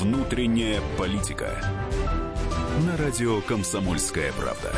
Внутренняя политика. На радио «Комсомольская правда».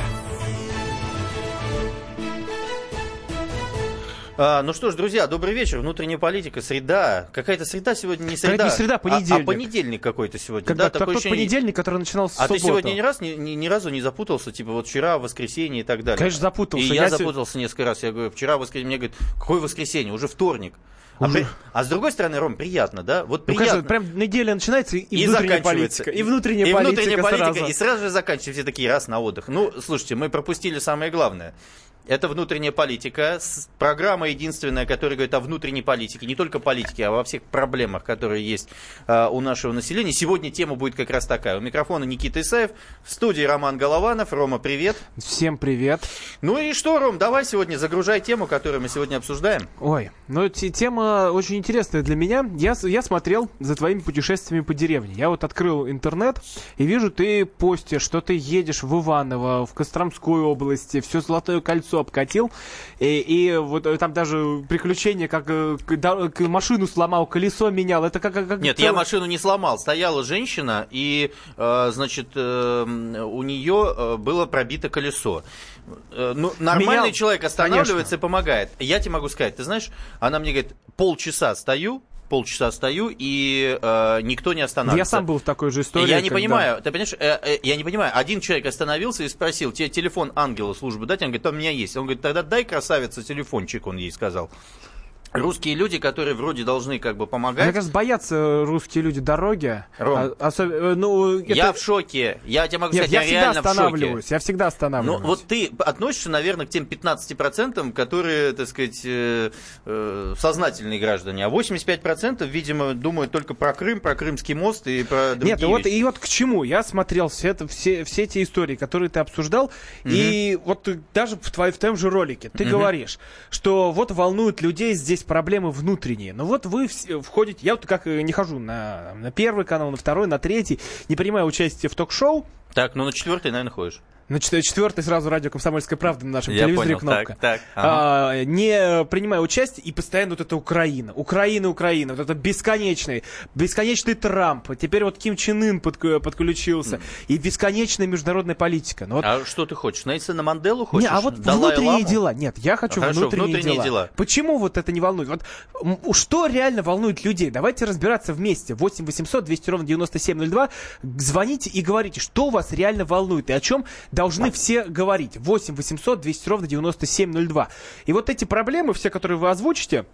А, ну что ж, друзья, добрый вечер. Внутренняя политика, среда. Какая-то среда сегодня не среда. Какая-то не среда, понедельник. А, а понедельник какой-то сегодня. Когда да, тот ощущение- понедельник, который начинался с А ты сегодня ни, раз, ни, ни, ни разу не запутался, типа вот вчера, воскресенье и так далее? Конечно, запутался. И я, Я запутался несколько раз. Я говорю, вчера воскресенье, мне говорят, какое воскресенье, уже вторник. А, Уже. при- а с другой стороны, Ром, приятно, да? Вот Ну, приятно. конечно, прям неделя начинается, и, и внутренняя заканчивается. политика. И внутренняя и политика, внутренняя политика, сразу. и сразу же заканчивается. Все такие, раз на отдых. Ну, слушайте, мы пропустили самое главное. Это внутренняя политика. Программа единственная, которая говорит о внутренней политике. Не только политике, а во всех проблемах, которые есть а, у нашего населения. Сегодня тема будет как раз такая. У микрофона Никита Исаев. В студии Роман Голованов. Рома, привет. Всем привет. Ну и что, Ром, давай сегодня загружай тему, которую мы сегодня обсуждаем. Ой, ну те- тема очень интересная для меня. Я, я смотрел за твоими путешествиями по деревне. Я вот открыл интернет и вижу, ты постишь, что ты едешь в Иваново, в Костромской области, все Золотое кольцо обкатил. И, и вот э, там даже приключения, как э, да- машину сломал, колесо менял. Это как... как Нет, целый- я машину не сломал. Стояла женщина, и, э, значит, э, у нее э, было пробито колесо. Ну, нормальный Менял, человек останавливается конечно. и помогает. Я тебе могу сказать, ты знаешь, она мне говорит, полчаса стою, полчаса стою, и э, никто не останавливается. Я сам был в такой же истории. Я не когда- понимаю, ты понимаешь, э, э, я не понимаю, один человек остановился и спросил, тебе телефон ангела службы дать? Он говорит, «А у меня есть. Он говорит, тогда дай, красавица, телефончик, он ей сказал. Русские люди, которые вроде должны как бы Мне помогать, кажется, боятся русские люди дороги. Ром, А- особ- э, ну, это- Я в шоке. Я тебе могу Нет, сказать, я я, всегда реально в шоке. останавливаюсь. Я всегда Ну, останавливаюсь. вот ты относишься, наверное, к тем 15%, которые, так сказать, э, э, сознательные граждане, а 85%, видимо, думают только про Крым, про Крымский мост и про другие Нет, и вот, вещи. и вот к чему? Я смотрел все, это, все, все эти истории, которые ты обсуждал, и вот даже в, твоем в твоем же ролике ты говоришь, что вот волнуют людей здесь проблемы внутренние. Но вот вы входите, я вот как э, не хожу на, на первый канал, на второй, на третий, не принимаю участие в ток-шоу, Так, ну на четвертый, наверное, ходишь. На чет- четвертый сразу радио «Комсомольская правда» на нашем Я телевизоре понял, кнопка. так, так, ага. А, не принимаю участие, и постоянно вот это Украина. Украина, Украина. Вот это бесконечный, бесконечный Трамп. Теперь вот Ким Чен Ын подк- подключился. И бесконечная международная политика. Ну, вот А что ты хочешь? Нельсона Манделу хочешь? не, а вот Далай внутренние Ламу? дела. Нет, я хочу Хорошо, внутренние, внутренние дела. дела. Почему вот это не волнует? Вот что реально волнует людей? Давайте разбираться вместе. 8 800 200 ровно 9702. Звоните и говорите, что вас реально волнует и о чем должны все говорить. 8 800 200 ровно 9702. И вот эти проблемы, все, которые вы озвучите,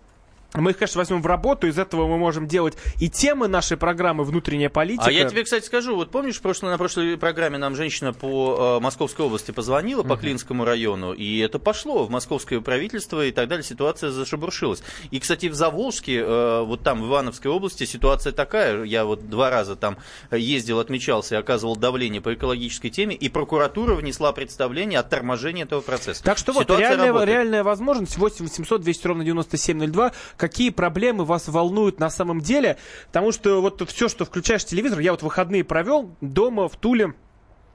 мы их, конечно, возьмем в работу, из этого мы можем делать и темы нашей программы «Внутренняя политика». А я тебе, кстати, скажу, вот помнишь, в прошлой, на прошлой программе нам женщина по э, Московской области позвонила, по Клинскому району, и это пошло в московское правительство, и так далее, ситуация зашебуршилась. И, кстати, в Заволжске, э, вот там, в Ивановской области, ситуация такая, я вот два раза там ездил, отмечался и оказывал давление по экологической теме, и прокуратура внесла представление о торможении этого процесса. Так что вот, Ситуация реальная, работает. реальная возможность 8 800 200 ровно 9702. Какие проблемы вас волнуют на самом деле? Потому что вот все, что включаешь телевизор, я вот выходные провел дома в Туле.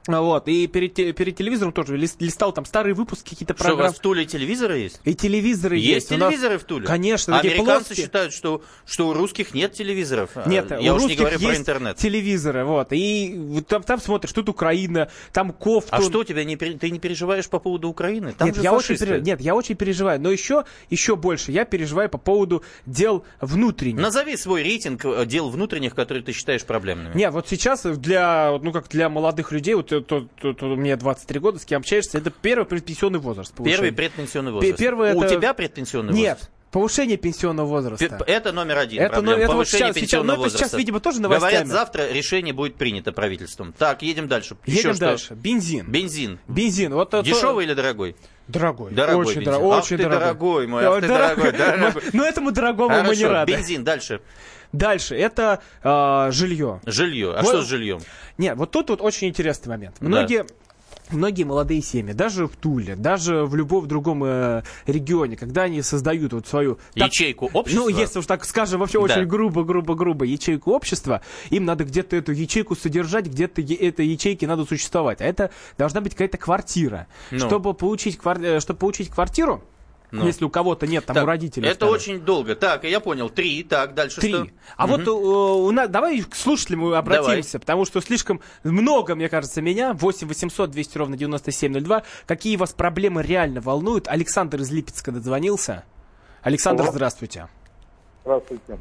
Вот, и перед, перед телевизором тоже лист- листал там старые выпуски какие-то Что, у вас в Туле телевизоры есть? И телевизоры есть. Есть У нас- телевизоры в Туле? Конечно, Американцы плоские. считают, что, что у русских нет телевизоров. Нет, я у уж не русских говорю про есть интернет. телевизоры, вот. И там, там смотришь, тут Украина, там Кофтун. А что тебя, не, пере- ты не переживаешь по поводу Украины? Там нет, я очень переживаю. Нет, я очень переживаю. Но еще, еще больше я переживаю по поводу дел внутренних. Назови свой рейтинг э, дел внутренних, которые ты считаешь проблемными. Не, вот сейчас для, ну как для молодых людей, вот э, то, то- то мне 23 года, с кем общаешься, это первый пенсионный возраст. Первый повышение. предпенсионный возраст. первый У это- тебя предпенсионный Нет, возраст? повышение пенсионного возраста. Это номер один Это, проблема. это вот Повышение сейчас- сейчас- пенсионного ну, это сейчас, возраста. видимо, тоже Говорят, новостями. завтра решение будет принято правительством. Так, едем дальше. Еще Едем что? дальше. Бензин. Бензин. Бензин. Вот, это- Дешевый или дорогой? Дорогой. Дорогой очень бензин. дорогой. Ах очень ты дорогой. дорогой мой, ах ты дорогой, дорогой. Ну, этому дорогому мы не Хорошо, рады. бензин, дальше. Дальше, это а, жилье. Жилье. А Вот- что с жильем? Нет, вот тут вот очень интересный момент. Да. Многие, многие молодые семьи, даже в Туле, даже в любом другом э, регионе, когда они создают вот свою... так- Ячейку общества? Ну, если уж так скажем, вообще Да. очень грубо, грубо, грубо, ячейку общества, им надо где-то эту ячейку содержать, где-то этой ячейке надо существовать. А это должна быть какая-то квартира. Ну. Чтобы, получить квар- э, чтобы получить квартиру, Ну. Если у кого-то нет там так, у родителей. Это вторых. очень долго. Так, я понял. Три. Так, дальше Три. что? А угу. вот у, у, давай к слушателям обратимся, давай. потому что слишком много, мне кажется, меня. 8 800 200 ровно 9702. Какие вас проблемы реально волнуют? Александр из Липецка дозвонился. Александр, Алло. здравствуйте. Здравствуйте.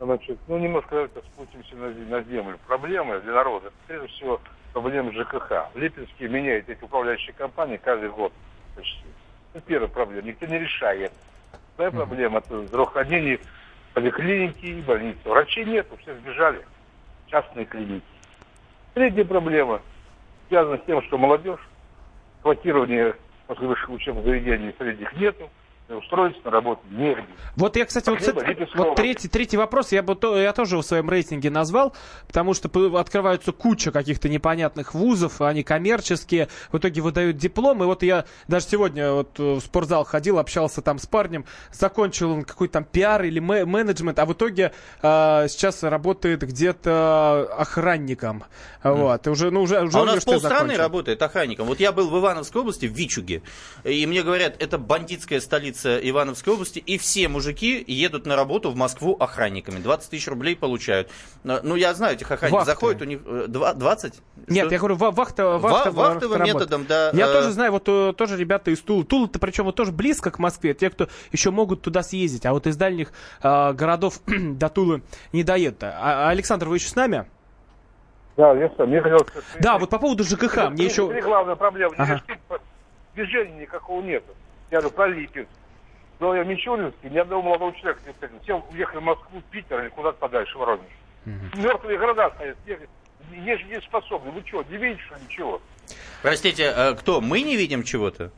Значит, ну, немножко это спустимся на, на землю. Проблемы для народа, прежде всего, проблемы ЖКХ. В Липецке меняют эти управляющие компании каждый год почти. Это первая проблема. Никто не решает. Вторая проблема – это здравоохранение, поликлиники и больницы. Врачей нету, все сбежали. Частные клиники. Третья проблема связана с тем, что молодежь, квотирование высших учебных заведений средних нету устроиться на работу негде. Вот я, кстати, вот, вот третий, третий вопрос я, бы, то, я тоже в своем рейтинге назвал, потому что открываются куча каких-то непонятных вузов, они коммерческие, в итоге выдают диплом, и вот я даже сегодня вот в спортзал ходил, общался там с парнем, закончил он какой-то там пиар или менеджмент, а в итоге э, сейчас работает где-то охранником. Mm. Вот, и уже, ну, уже, уже а у нас полстраны работает охранником. Вот я был в Ивановской области, в Вичуге, и мне говорят, это бандитская столица столица Ивановской области, и все мужики едут на работу в Москву охранниками. 20 тысяч рублей получают. Ну, я знаю, этих охранников заходят, у них 20? Э, Нет, Что? я говорю, вахта, вахта, вахтовым методом, да. Я э... тоже знаю, вот э, тоже ребята из Тулы. Тула-то причем вот тоже близко к Москве, те, кто еще могут туда съездить, а вот из дальних э, городов до Тулы не доедут. А, Александр, вы еще с нами? Да, я сам. Я хотел... Да, вот по поводу ЖКХ, мне еще... Главная проблема, ага. движения никакого нету. Я говорю, про Липецк. Но я в Мичуринске, ни одного молодого человека не встретил. Все уехали в Москву, в Питер или куда-то подальше, в Воронеж. Угу. Мертвые города стоят, не, не способны. Вы что, не видите, что ничего? Простите, а кто? Мы не видим чего-то?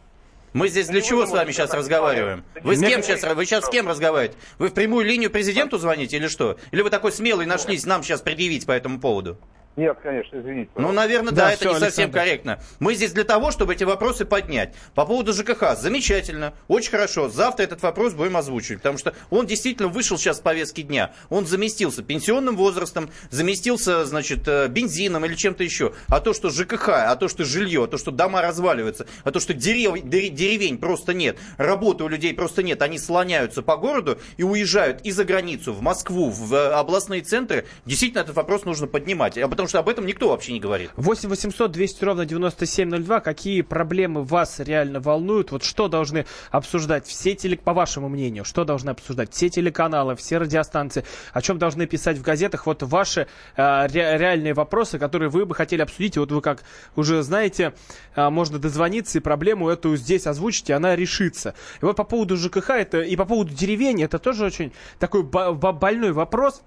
Мы здесь для чего с вами сейчас разговариваем? Вы с кем сейчас? Вы сейчас с кем разговариваете? Вы в прямую линию президенту звоните или что? Или вы такой смелый нашлись нам сейчас предъявить по этому поводу? Нет, конечно, извините. Ну, наверное, да, да это все, не Александр. совсем корректно. Мы здесь для того, чтобы эти вопросы поднять. По поводу ЖКХ, замечательно, очень хорошо. Завтра этот вопрос будем озвучивать, потому что он действительно вышел сейчас с повестки дня. Он заместился пенсионным возрастом, заместился, значит, э, бензином или чем-то еще. А то, что ЖКХ, а то, что жилье, а то, что дома разваливаются, а то, что дерев... деревень просто нет, работы у людей просто нет, они слоняются по городу и уезжают и за границу, в Москву, в э, областные центры, действительно этот вопрос нужно поднимать. Потому что об этом никто вообще не говорит. 8 800 200 ровно 9702. Какие проблемы вас реально волнуют? Вот что должны обсуждать все теле... по вашему мнению, что должны обсуждать все телеканалы, все радиостанции? О чем должны писать в газетах? Вот ваши э, ре... реальные вопросы, которые вы бы хотели обсудить. Вот вы как уже знаете, э, можно дозвониться и проблему эту здесь озвучить, и она решится. И вот по поводу ЖКХ это, и по поводу деревень, это тоже очень такой больной вопрос.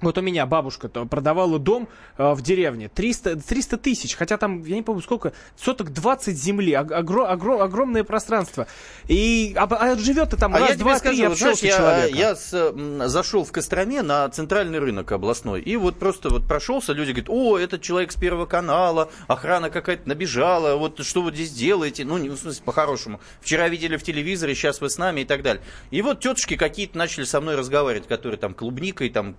Вот у меня бабушка -то продавала дом э, в деревне. 300, 300 тысяч. Хотя там, я не помню сколько, соток 20 земли. Огро, огро, огромное пространство. И, а, а живет-то там а раз, два, скажу, три, знаешь, я, я с, зашел в Костроме на центральный рынок областной. И вот просто вот прошелся, люди говорят, о, этот человек с Первого канала, охрана какая-то набежала, вот что вы здесь делаете? Ну, не в смысле, по-хорошему. Вчера видели в телевизоре, сейчас вы с нами и так далее. И вот тетушки какие-то начали со мной разговаривать, которые там клубникой, там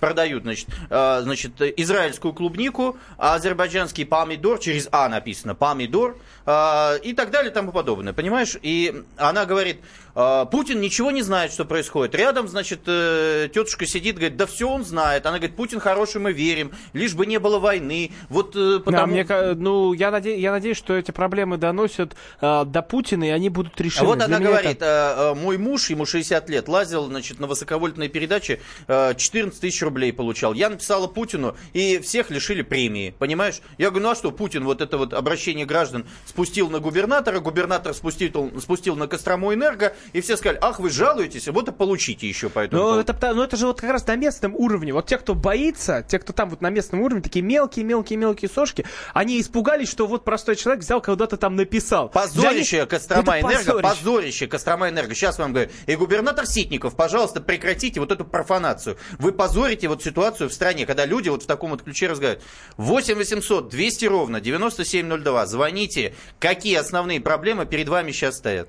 продают, значит, э, значит, израильскую клубнику, а азербайджанский помидор, через А написано, помидор, э, и так далее и тому подобное, понимаешь? И она говорит, Путин ничего не знает, что происходит. Рядом, значит, тетушка сидит, говорит, да все он знает. Она говорит, Путин хороший, мы верим, лишь бы не было войны. Вот потому... Да, мне, ну, я, наде... я надеюсь, что эти проблемы доносят э, до Путина, и они будут решены. Вот Для она говорит, это... мой муж, ему 60 лет, лазил, значит, на высоковольтной передаче, 14 тысяч рублей получал. Я написала Путину, и всех лишили премии. Понимаешь? Я говорю, ну а что, Путин вот это вот обращение граждан спустил на губернатора, губернатор спустил, спустил на Кострому энерго, и все сказали, ах, вы жалуетесь, вот и получите еще по этому но это, но это же вот как раз на местном уровне. Вот те, кто боится, те, кто там вот на местном уровне, такие мелкие-мелкие-мелкие сошки, они испугались, что вот простой человек взял, куда-то там написал. Позорище них... Кострома энерго, позорище. позорище Кострома энерго. Сейчас вам говорю. И губернатор Ситников, пожалуйста, прекратите вот эту профанацию. Вы позорите вот ситуацию в стране, когда люди вот в таком вот ключе разговаривают. 8 800 200 ровно 9702. Звоните. Какие основные проблемы перед вами сейчас стоят?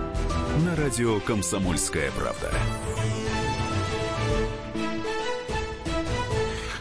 На радио «Комсомольская правда».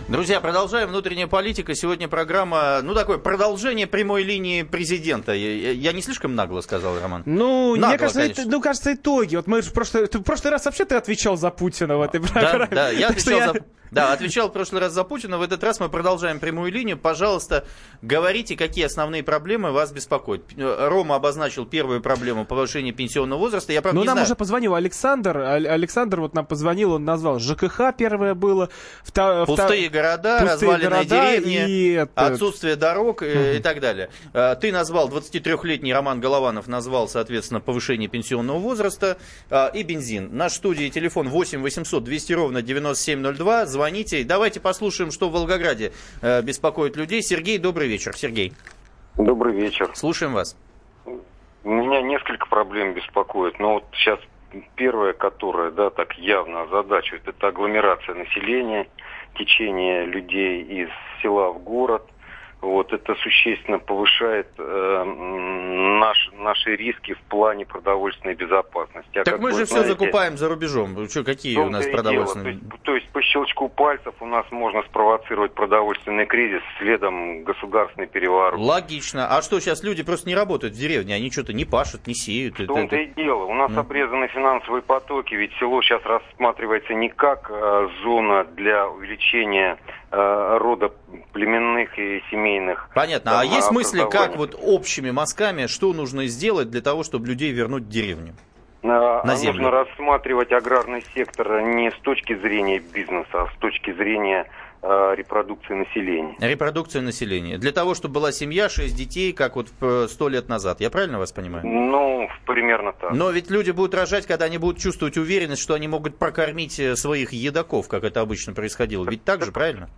Друзья, продолжаем внутренняя политика. Сегодня программа, ну, такое продолжение прямой линии президента. Я, я не слишком нагло сказал, Роман? Ну, Нагло, мне кажется, конечно. это, ну, кажется, итоги. Вот мы же в прошлый, ты в прошлый раз вообще ты отвечал за Путина в этой программе. Да, да, я отвечал, За, да, отвечал в прошлый раз за Путина. В этот раз мы продолжаем прямую линию. Пожалуйста, говорите, какие основные проблемы вас беспокоят. Э, Рома обозначил первую проблему повышения пенсионного возраста. Я, правда, Ну, не нам знаю. уже позвонил Александр. Александр вот нам позвонил, он назвал ЖКХ первое было. вта- Пустые вта- города, пустые разваленные города деревни, и это- отсутствие дорог э, и так далее. Э, Ты назвал, 23-летний Роман Голованов назвал, соответственно, повышение пенсионного возраста и бензин. Наш студии телефон 8 800 200 ровно 9702. Звоните. Давайте послушаем, что в Волгограде э, беспокоит людей. Сергей, добрый вечер. Сергей, Добрый вечер. слушаем вас. Меня несколько проблем беспокоит, но вот сейчас первая, которая, да, так явно озадачивает, это агломерация населения, течение людей из села в город. Вот это существенно повышает э, наш, наши риски в плане продовольственной безопасности. А Так мы же все знаете, закупаем за рубежом. Что, какие у нас продовольственные? То есть, то есть щелчку пальцев у нас можно спровоцировать продовольственный кризис, следом государственный переворот. Логично. А что, сейчас люди просто не работают в деревне? Они что-то не пашут, не сеют? В том-то это- и дело. У нас Ну. обрезаны финансовые потоки, ведь село сейчас рассматривается не как э, зона для увеличения э, рода племенных и семейных. Понятно. А там, есть мысли, как вот общими мазками, что нужно сделать для того, чтобы людей вернуть в деревню? На землю? Нужно рассматривать аграрный сектор не с точки зрения бизнеса, а с точки зрения э, репродукции населения. Репродукция населения. Для того, чтобы была семья, шесть детей, как вот э, сто лет назад. Я правильно вас понимаю? Ну, примерно так. Но ведь люди будут рожать, когда они будут чувствовать уверенность, что они могут прокормить э, своих едоков, как это обычно происходило. Ведь так же, правильно?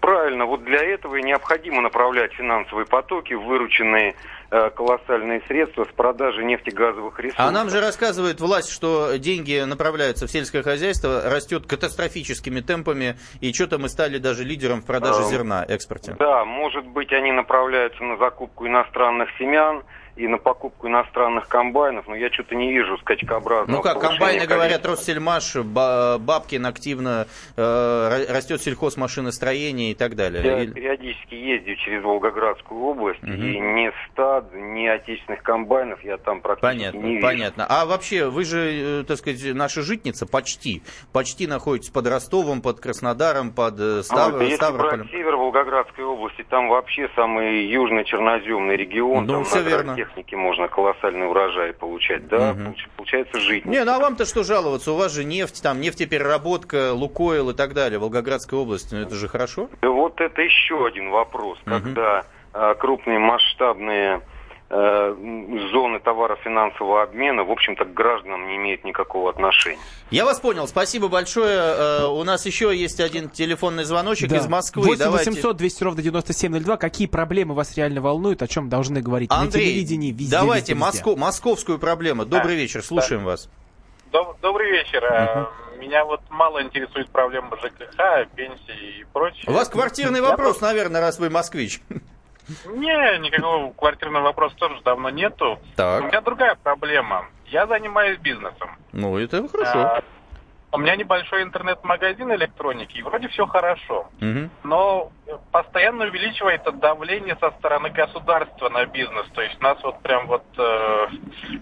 Правильно, вот для этого и необходимо направлять финансовые потоки, вырученные колоссальные средства с продажи нефтегазовых ресурсов. А нам же рассказывает власть, что деньги направляются в сельское хозяйство, растет катастрофическими темпами, и что-то мы стали даже лидером в продаже А, зерна, экспорте. Да, может быть, они направляются на закупку иностранных семян и на покупку иностранных комбайнов, но я что-то не вижу скачкообразного Ну как, комбайны говорят, количества. Россельмаш, Ба- Бабкин активно э, ра- растет сельхозмашиностроение и так далее. Я И- периодически ездил через Волгоградскую область, Мгм. и ни стад, ни отечественных комбайнов я там практически не Понятно, вижу. понятно. А вообще, вы же, э, так сказать, наша житница почти, почти находитесь под Ростовом, под Краснодаром, под э, Став- вот, если Ставрополем. брать север Волгоградской области, там вообще самый южный черноземный регион, Ну, там на верно. Технике можно колоссальный урожай получать, да, получ- получается жить. Не, ну а вам-то что жаловаться? У вас же нефть, там нефтепереработка, Лукойл и так далее, Волгоградская область, ну это же хорошо. Да Вот это еще один вопрос, Мгм. когда а, крупные масштабные э, зоны товаро-финансового обмена, в общем-то, к гражданам не имеют никакого отношения. Я вас понял, спасибо большое. Э, У нас еще есть один телефонный звоночек Да. из Москвы. 8 Давайте. 800 200 ровно 9702. Какие проблемы вас реально волнуют, о чем должны говорить на Андрей, телевидении, везде, давайте везде, везде. Моско- московскую проблему. Добрый вечер, слушаем вас. Доб- Добрый вечер. Э, Меня вот мало интересует проблема ЖКХ, пенсии и прочее. У вас квартирный Я вопрос, наверное, раз вы москвич. Не, никакого квартирного вопроса тоже давно нету. У Так, меня другая проблема. Я занимаюсь бизнесом. ну это хорошо. А, У меня небольшой интернет-магазин электроники, и вроде все хорошо. Мгм. Но постоянно увеличивается давление со стороны государства на бизнес. То есть нас вот прям вот э,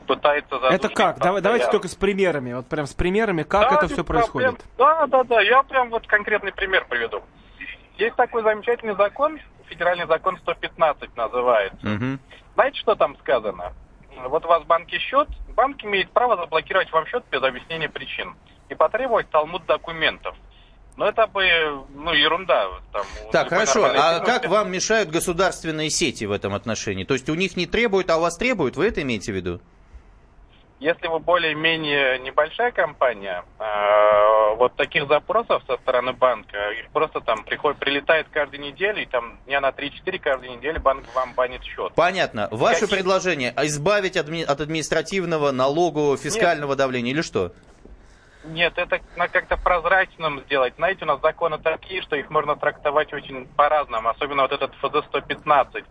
пытается задушить Это как? Давай- давайте только с примерами. Вот прям с примерами, как Да, это все проблем. происходит. Да, да, да. Я прям вот конкретный пример приведу. Есть такой замечательный закон, федеральный закон 115 называется. Мгм. Знаете, что там сказано? вот у вас в банке счет, банк имеет право заблокировать вам счет без объяснения причин и потребовать талмуд документов. Но это бы, ну, ерунда. Там, Так, хорошо. А как вам мешают государственные сети в этом отношении? То есть у них не требуют, а у вас требуют? Вы это имеете в виду? Если вы более-менее небольшая компания, э, вот таких запросов со стороны банка, их просто там приходит, прилетает каждую неделю, и там дня на 3-4 каждую неделю банк вам банит счет. Понятно. Ваше Какие- предложение избавить адми- от административного, налогового, фискального давления или что? Нет, это надо как-то прозрачным сделать. Знаете, у нас законы такие, что их можно трактовать очень по-разному, особенно вот этот ФЗ-115.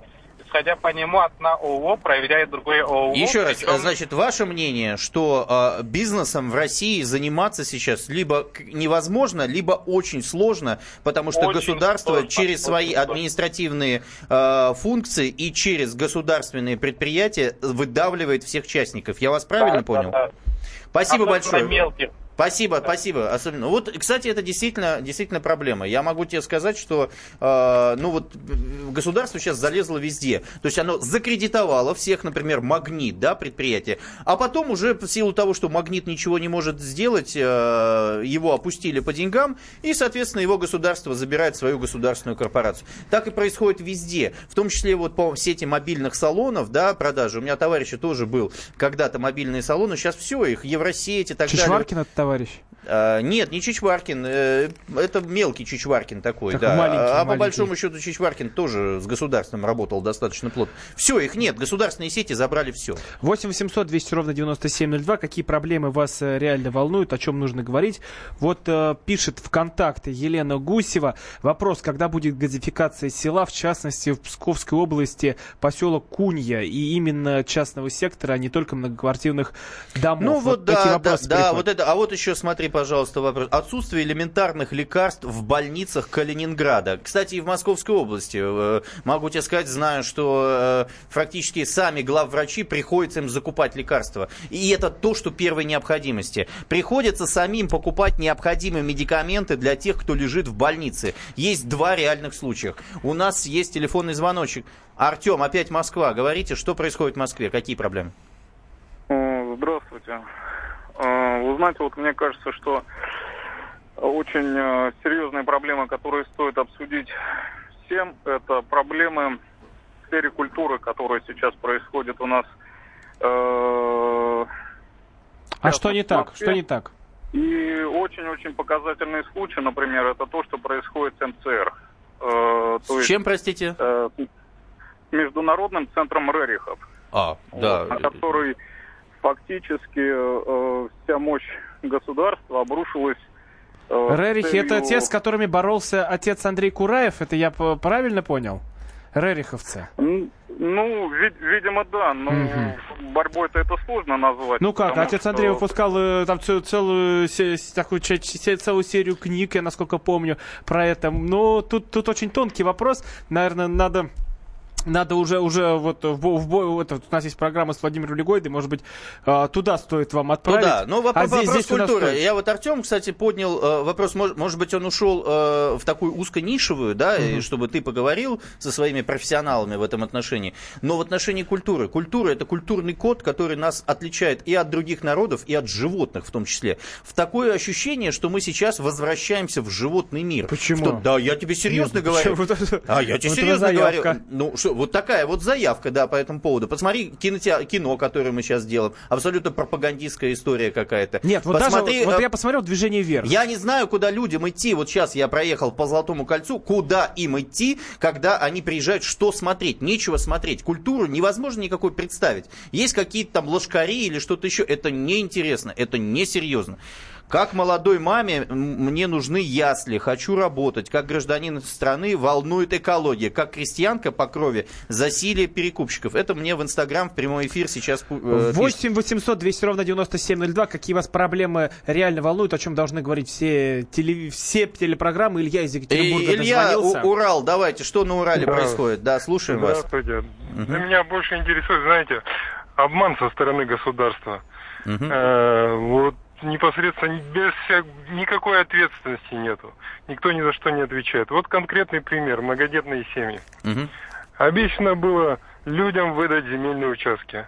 Исходя по нему, одна ООО проверяет другое ООО. Еще раз, причем- значит, ваше мнение, что э, бизнесом в России заниматься сейчас либо невозможно, либо очень сложно, потому что Очень государство сложно, через свои сложно. административные э, функции и через государственные предприятия выдавливает всех участников. Я вас правильно Да, понял? да, да. Спасибо Особенно большое. мелких. Спасибо, спасибо. Особенно. Вот, кстати, это действительно, действительно проблема. Я могу тебе сказать, что э, ну вот государство сейчас залезло везде. То есть оно закредитовало всех, например, магнит, да, предприятие, а потом уже в силу того, что магнит ничего не может сделать, э, его опустили по деньгам, и, соответственно, его государство забирает свою государственную корпорацию. Так и происходит везде. В том числе вот по сети мобильных салонов, да, продажи. У меня товарища тоже был когда-то мобильные салоны, сейчас все, их Евросеть и так далее. Чичваркин это товарищ. А, нет, не Чичваркин, э, это мелкий Чичваркин такой, Такой да. маленький, а по маленький. большому счету Чичваркин тоже с государством работал достаточно плотно. Все, их нет, государственные сети забрали все. 8 800 200 ровно 9702. Какие проблемы вас э, реально волнуют, о чем нужно говорить? Вот э, пишет ВКонтакте Елена Гусева. Вопрос, когда будет газификация села, в частности, в Псковской области, поселок Кунья, и именно частного сектора, а не только многоквартирных домов. Ну вот, такие да, да, да, вот это. А вот еще смотри, пожалуйста, вопрос. Отсутствие элементарных лекарств в больницах Калининграда. Кстати, и в Московской области. э, Могу тебе сказать, знаю, что э, практически сами главврачи приходится им закупать лекарства. И это то, что первой необходимости. Приходится самим покупать необходимые медикаменты для тех, кто лежит в больнице. Есть два реальных случая. У нас есть телефонный звоночек. Артем, опять Москва. Говорите, что происходит в Москве? Какие проблемы? Э, Здравствуйте. Э, Вы знаете, вот мне кажется, что очень э, серьезные проблемы, которые стоит обсудить всем, это проблемы в сфере культуры, которые сейчас происходят у нас. э, А что не так? Что не так? И очень-очень показательный случай, например, это то, что происходит с МЦР. Э, то С есть, чем, простите? э, Международным центром Рерихов. А, да. на который фактически э, вся мощь государства обрушилась. э, с Рерихи это целью- те, с которыми боролся отец Андрей Кураев, это я правильно понял? Рериховцы. Ну, ви- видимо, да, но Мгм. борьбой-то это сложно назвать. Ну как, отец что- Андрей выпускал э, там целую, такую, целую серию книг, я насколько помню, про это. Но тут, тут очень тонкий вопрос. Наверное, надо... Надо уже, уже вот в, бо- в бой, вот, у нас есть программа с Владимиром Легойдой, может быть, э, туда стоит вам отправить. Ну да, но воп- а здесь, вопрос здесь культуры. Я вот Артем, кстати, поднял э, вопрос, мож- может, быть, он ушел э, в такую узконишевую, да, и чтобы ты поговорил со своими профессионалами в этом отношении. Но в отношении культуры. Культура это культурный код, который нас отличает и от других народов, и от животных в том числе. В такое ощущение, что мы сейчас возвращаемся в животный мир. Почему? В то- да, я тебе серьезно Нет, говорю. почему? А я тебе вот серьезно говорю. Ну, что, вот такая вот заявка, да, по этому поводу. Посмотри киноте- кино, которое мы сейчас делаем. Абсолютно пропагандистская история какая-то. Нет, вот Посмотри, даже, вот э, я посмотрел «Движение вверх». я не знаю, куда людям идти. Вот сейчас я проехал по Золотому кольцу. Куда им идти, когда они приезжают, что смотреть? Нечего смотреть. Культуру невозможно никакой представить. Есть какие-то там ложкари или что-то еще. Это неинтересно, это несерьезно. Как молодой маме мне нужны ясли, хочу работать. Как гражданин страны волнует экология. Как крестьянка по крови засилие перекупщиков. Это мне в Инстаграм в прямой эфир сейчас э, пишут. 8 800 200 ровно 9702. Какие вас проблемы реально волнуют, о чем должны говорить все, теле, все телепрограммы? Илья из Екатеринбурга Э, Илья. У- Урал, давайте, что на Урале Да. происходит? Да, слушаем вас. Здравствуйте. Да Меня больше интересует, знаете, обман со стороны государства. Мгм. Э, вот непосредственно без вся- никакой ответственности нету. Никто ни за что не отвечает. Вот конкретный пример. Многодетные семьи. Мгм. Обещано было людям выдать земельные участки.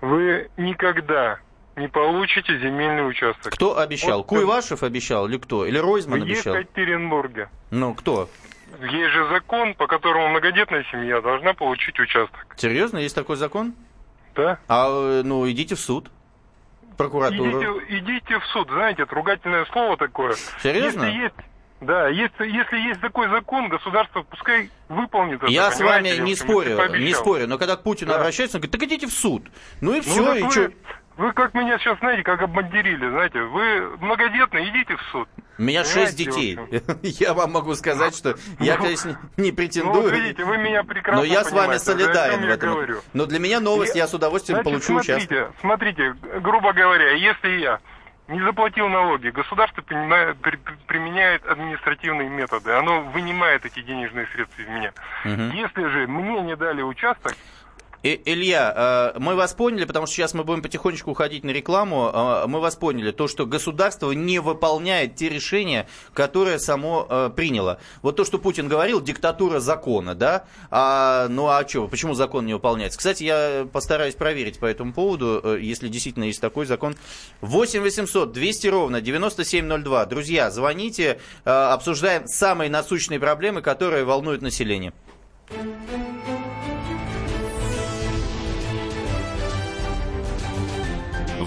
вы никогда не получите земельный участок. Кто обещал? Вот, Куйвашев обещал или кто? Или Ройзман в обещал? Екатеринбурге. Ну, кто? Есть же закон, по которому многодетная семья должна получить участок. Серьезно, есть такой закон? Да? А, э, ну, идите в суд. Прокуратуру. Идите, идите в суд, знаете, это ругательное слово такое. Серьезно? Если есть, да, если, если есть такой закон, государство пускай выполнит это. Я с вами не спорю, не спорю, но когда к Путину Да. обращаются, он говорит, так идите в суд. Ну и Ну, все, так и вы, чё? Вы как меня сейчас, знаете, как обмандерили, знаете, вы многодетные, идите в суд. У меня шесть детей. Я вам могу сказать, что я, конечно, не Ну, претендую. вот видите, вы меня прекрасно Но я с вами да, солидарен в этом. говорю. Но для меня новость, Я- я с удовольствием Значит, получу смотрите, смотрите, грубо говоря, если я не заплатил налоги, государство применяет административные методы, оно вынимает эти денежные средства из меня. Если же мне не дали участок, И- Илья, э, мы вас поняли, потому что сейчас мы будем потихонечку уходить на рекламу. Э, Мы вас поняли, то, что государство не выполняет те решения, которые само э, приняло. Вот то, что Путин говорил, диктатура закона, да? А, ну а что, почему закон не выполняется? Кстати, я постараюсь проверить по этому поводу, если действительно есть такой закон. 8 800 200 ровно 9702. Друзья, звоните, обсуждаем самые насущные проблемы, которые волнуют население.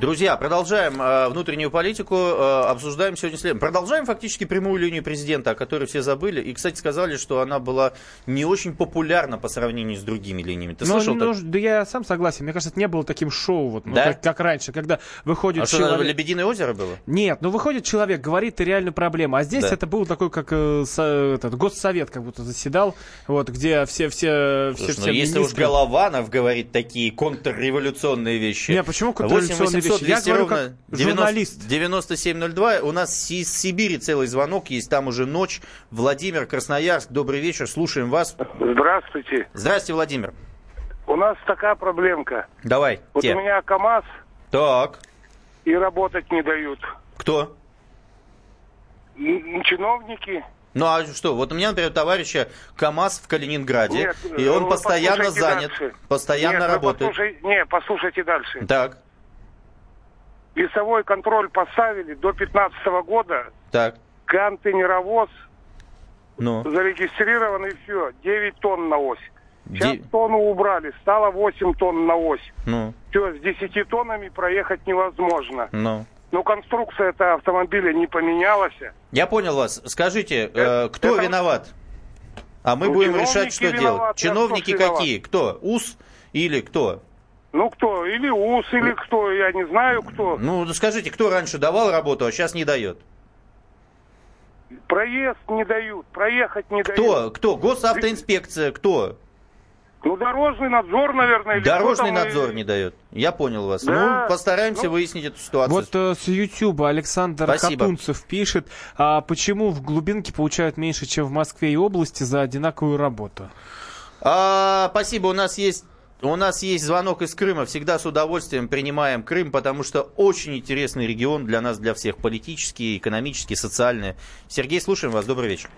Друзья, продолжаем э, внутреннюю политику, э, обсуждаем сегодня следующее. Продолжаем фактически прямую линию президента, о которой все забыли. И, кстати, сказали, что она была не очень популярна по сравнению с другими линиями. Ты Ну, слышал? ну, да я сам согласен. Мне кажется, это не было таким шоу, вот, ну, Да? как, как раньше, когда выходит А что, человек... Лебединое озеро было? Нет, ну выходит человек, говорит реальную проблему, а здесь Да. это был такой, как э, со- этот, госсовет, как будто заседал, вот, где все, все, все, Слушай, ну все если уж министры- Голованов говорит такие контрреволюционные вещи. Не, почему 8 контрреволюционные 800 вещи? Я 200 говорю, ровно как 90 журналист. 9702. У нас из Сибири целый звонок есть, там уже ночь. Владимир, Красноярск, добрый вечер, слушаем вас. Здравствуйте. Здравствуйте, Владимир. У нас такая проблемка. Давай, Вот те. у меня КАМАЗ Так, и работать не дают. кто? Чиновники. Ну а что, вот у меня, например, товарища КАМАЗ в Калининграде, Нет, и он постоянно занят, дальше. постоянно Нет, работает. послушай- не, послушайте дальше. Так, Весовой контроль поставили до 15 года. так, Контейнеровоз ну. зарегистрирован и все. 9 тонн на ось. Сейчас Де- тонну убрали, стало 8 тонн на ось. Ну, Все, с 10 тоннами проехать невозможно. ну. Но конструкция этого автомобиля не поменялась. Я понял вас. Скажите, э, кто это- виноват? А мы Ну, будем чиновники решать, что виноваты, делать. а Чиновники кто ж какие? Кто? УС или кто? Ну кто? Или УС, или кто? Я не знаю кто. Ну, скажите, кто раньше давал работу, а сейчас не дает? Проезд не дают, проехать не дают. Кто? Кто? Госавтоинспекция? Кто? Ну дорожный надзор, наверное. или Дорожный кто там, надзор и- не дает. Я понял вас. Да. Ну, постараемся Ну, выяснить эту ситуацию. Вот э, с Ютуба Александр Спасибо. Хатунцев пишет, а почему в глубинке получают меньше, чем в Москве и области за одинаковую работу? А, спасибо, у нас есть у нас есть звонок из Крыма. Всегда с удовольствием принимаем Крым, потому что очень интересный регион для нас, для всех. Политический, экономический, социальный. Сергей, слушаем вас. Добрый вечер.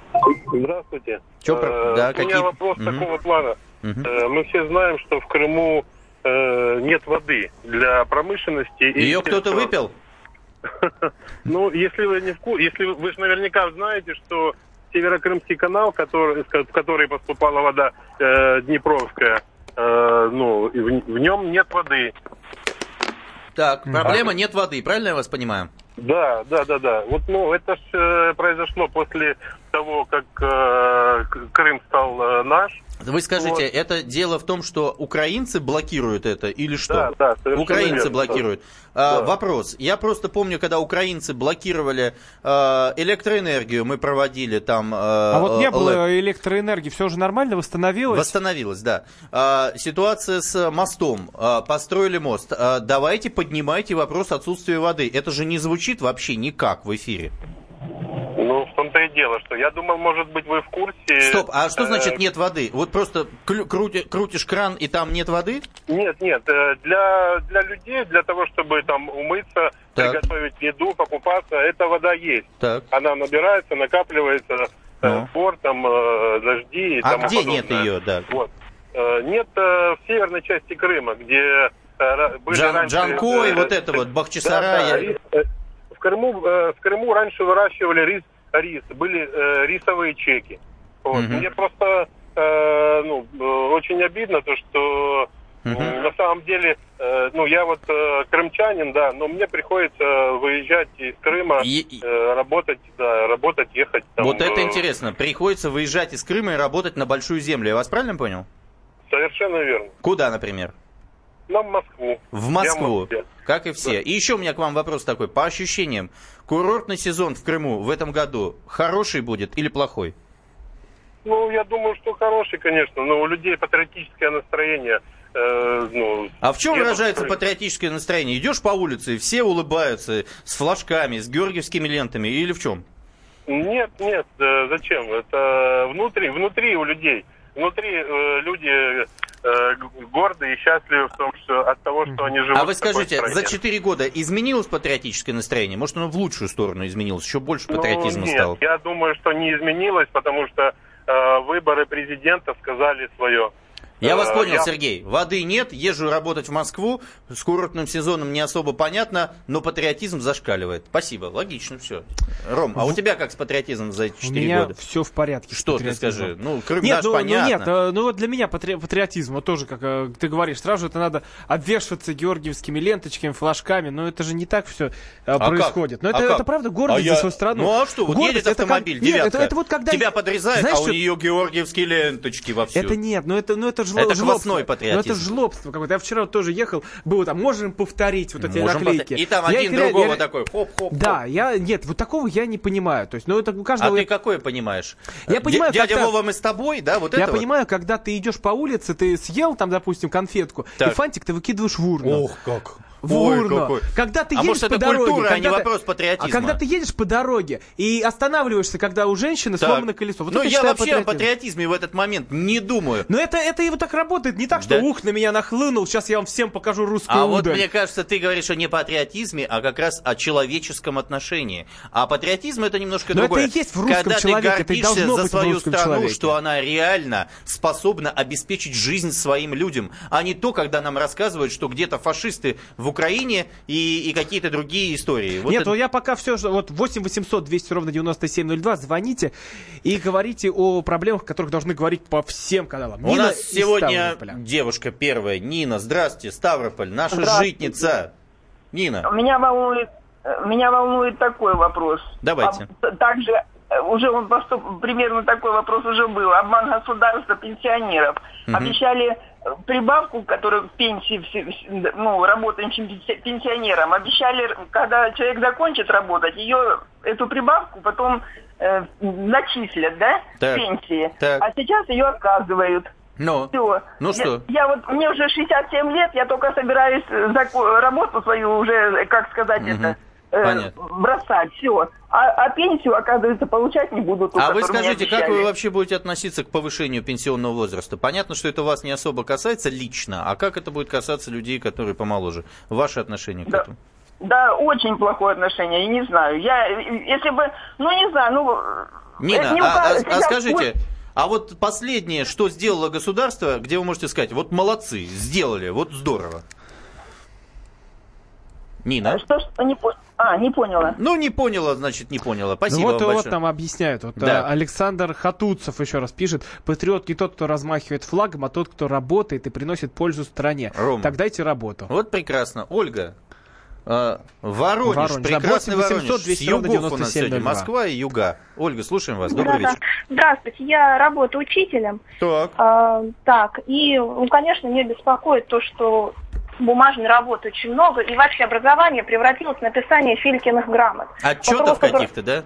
Здравствуйте. Чё про- Э, да, У какие- меня вопрос Мгм. такого плана. Э, Мы все знаем, что в Крыму э, нет воды для промышленности. Ее кто-то выпил? Ну, если вы не в ку- если вы, вы же наверняка знаете, что Северокрымский канал, который, в который поступала вода э, Днепровская, э, ну, в, в нем нет воды. Так, проблема нет воды, правильно я вас понимаю? Да, да, да, да. Вот, ну, это ж э, произошло после того, как э, Крым стал э, наш. Вы скажите, Вот. это дело в том, что украинцы блокируют это или что? Да, да, совершенно Украинцы верно, блокируют. да. А, Да. Вопрос. Я просто помню, когда украинцы блокировали э, электроэнергию, мы проводили там... э, А вот не э, было электроэнергии, все уже нормально, восстановилось? Восстановилась, да. А, ситуация с мостом. А, построили мост. А, давайте поднимайте вопрос отсутствия воды. Это же не звучит вообще никак в эфире. Ну, в том-то и дело, что я думал, может быть, вы в курсе... Стоп, а что э, значит нет воды? Вот просто крути- крутишь кран и там нет воды? Нет, нет, э, для, для людей, для того, чтобы там умыться, Так. приготовить еду, покупаться, эта вода есть. Так. Она набирается, накапливается, э, Ну. там, э, дожди и А тому где подобное. нет ее, да? Вот. Э, Нет э, в северной части Крыма, где э, были Джан- раньше... Джанкой, э, вот это вот, да, Бахчисарай. да, э, в, Крыму, э, в Крыму раньше выращивали рис, рис были э, рисовые чеки. Вот. Мгм. Мне просто э, ну, э, очень обидно то, что м, на самом деле, э, ну я вот э, крымчанин, да, но мне приходится выезжать из Крыма, э, работать, да, работать, ехать. Там, Вот это интересно. Приходится выезжать из Крыма и работать на большую землю. Я вас правильно понял? Совершенно верно. Куда, например? На Москву. В Я Москву, Москве. Как и все. И еще у меня к вам вопрос такой. По ощущениям, курортный сезон в Крыму в этом году хороший будет или плохой? Ну, я думаю, что хороший, конечно, но у людей патриотическое настроение. э, ну, А в чем выражается Крым. патриотическое настроение? Идешь по улице, и все улыбаются с флажками, с георгиевскими лентами или в чем? Нет, нет, э, зачем? Это внутри, внутри у людей. Внутри э, люди горды и счастливы в том, что от того, что они живут А вы скажите, за 4 года изменилось патриотическое настроение? Может, оно в лучшую сторону изменилось? Еще больше Ну, патриотизма нет, стало? я думаю, что не изменилось, потому что э, выборы президента сказали свое. Я вас Э, понял, я- Сергей. Воды нет, езжу работать в Москву. С курортным сезоном не особо понятно, но патриотизм зашкаливает. Спасибо, логично все. Ром, а у тебя как с патриотизмом за эти У 4 меня года? все в порядке. Что ты скажи? Ну, Крым нет, наш, ну, ну понятно. нет, э, ну вот для меня патри- патриотизм, вот тоже, как э, ты говоришь, сразу же это надо обвешиваться георгиевскими ленточками, флажками, но это же не так все А происходит. Но как? это, А это как? правда гордость А за я- свою страну. Ну а что, вот Гордость едет это как- автомобиль, нет, девятка, это, это вот когда... тебя подрезают, Знаешь, а у что- нее георгиевские ленточки вовсю. Это нет, ну это, ну это жло- Это жлобство. Ну патриотизм. это жлобство какое-то. Я вчера тоже ехал, было там, можем повторить вот эти Можем наклейки. повторить. И там Я один их другого я- такой, хоп-хоп. Да, я, нет, вот такого я не понимаю. То есть, ну это у А каждого... ты какое понимаешь? Я понимаю, Дядя когда- Вова, мы с тобой, да, вот Я это вот? понимаю, когда ты идешь по улице, ты съел там, допустим, конфетку, Так. и фантик ты выкидываешь в урну. Ох, как. В Ой, урну. какой. Когда ты А едешь может, по это дороге, культура, а когда не ты- вопрос патриотизма? А когда ты едешь по дороге и останавливаешься, когда у женщины Так. сломано колесо. Вот ну, я вообще о патриотизм. патриотизме в этот момент не думаю. Но это, это и вот так работает. Не так, что Да. ух, на меня нахлынул, сейчас я вам всем покажу русскую А вот удаль. мне кажется, ты говоришь о не патриотизме, а как раз о человеческом отношении. А патриотизм это немножко Но другое. это и есть в русском Когда человеке, ты это и гордишься за свою страну, человеке. что она реально способна обеспечить жизнь своим людям, а не то, когда нам рассказывают, что где-то фашисты в Украине и, и какие-то другие истории. Вот Нет, это- ну я пока все, вот 8 800 200 ровно 9702, звоните и говорите о проблемах, о которых должны говорить по всем каналам. У Нина нас из сегодня девушка первая, Нина. Здравствуйте, Ставрополь, наша Здравствуйте. житница. Нина, Меня волнует, меня волнует такой вопрос. Давайте. А, также э, уже он просто примерно такой вопрос уже был. Обман государства пенсионеров. Мгм. Обещали прибавку, которую в пенсии, ну, работающим пенси- пенсионерам, обещали, когда человек закончит работать, ее, эту прибавку потом э, начислят, да, Так. пенсии. Так. А сейчас ее отказывают. ну, Все. ну я, что? Я вот, мне уже 67 лет, я только собираюсь э, зако- работу свою уже, э, как сказать Мгм. это, Понятно. бросать, все. А, а пенсию, оказывается, получать не буду. ту, А вы скажите, как вы вообще будете относиться к повышению пенсионного возраста? Понятно, что это вас не особо касается лично, а как это будет касаться людей, которые помоложе? Ваше отношение к Да. этому? Да, очень плохое отношение, я не знаю. Я, э, если бы, ну не знаю, ну... э, Нина, не а, а- а скажите, а вот последнее, что сделало государство, где вы можете сказать, вот молодцы, сделали, вот здорово. Нина? Что, что не по... А, не поняла. Ну, не поняла, значит, не поняла. Спасибо ну вот, вам вот большое. нам объясняют. Вот, Да. э, Александр Хатуцев еще раз пишет. Патриот не тот, кто размахивает флагом, а тот, кто работает и приносит пользу стране. Рома. Так дайте работу. Вот прекрасно. Ольга, э, Воронеж, Воронеж. Да, прекрасный 8 800 Воронеж. С 200 ровно югов у нас сегодня 9702. Москва и юга. Ольга, слушаем вас. Добрый Да-да. вечер. Здравствуйте, я работаю учителем. Так. А, так, и, ну, конечно, меня беспокоит то, что бумажной работы очень много, и вообще образование превратилось в написание Филькиных грамот. Отчетов каких-то, да?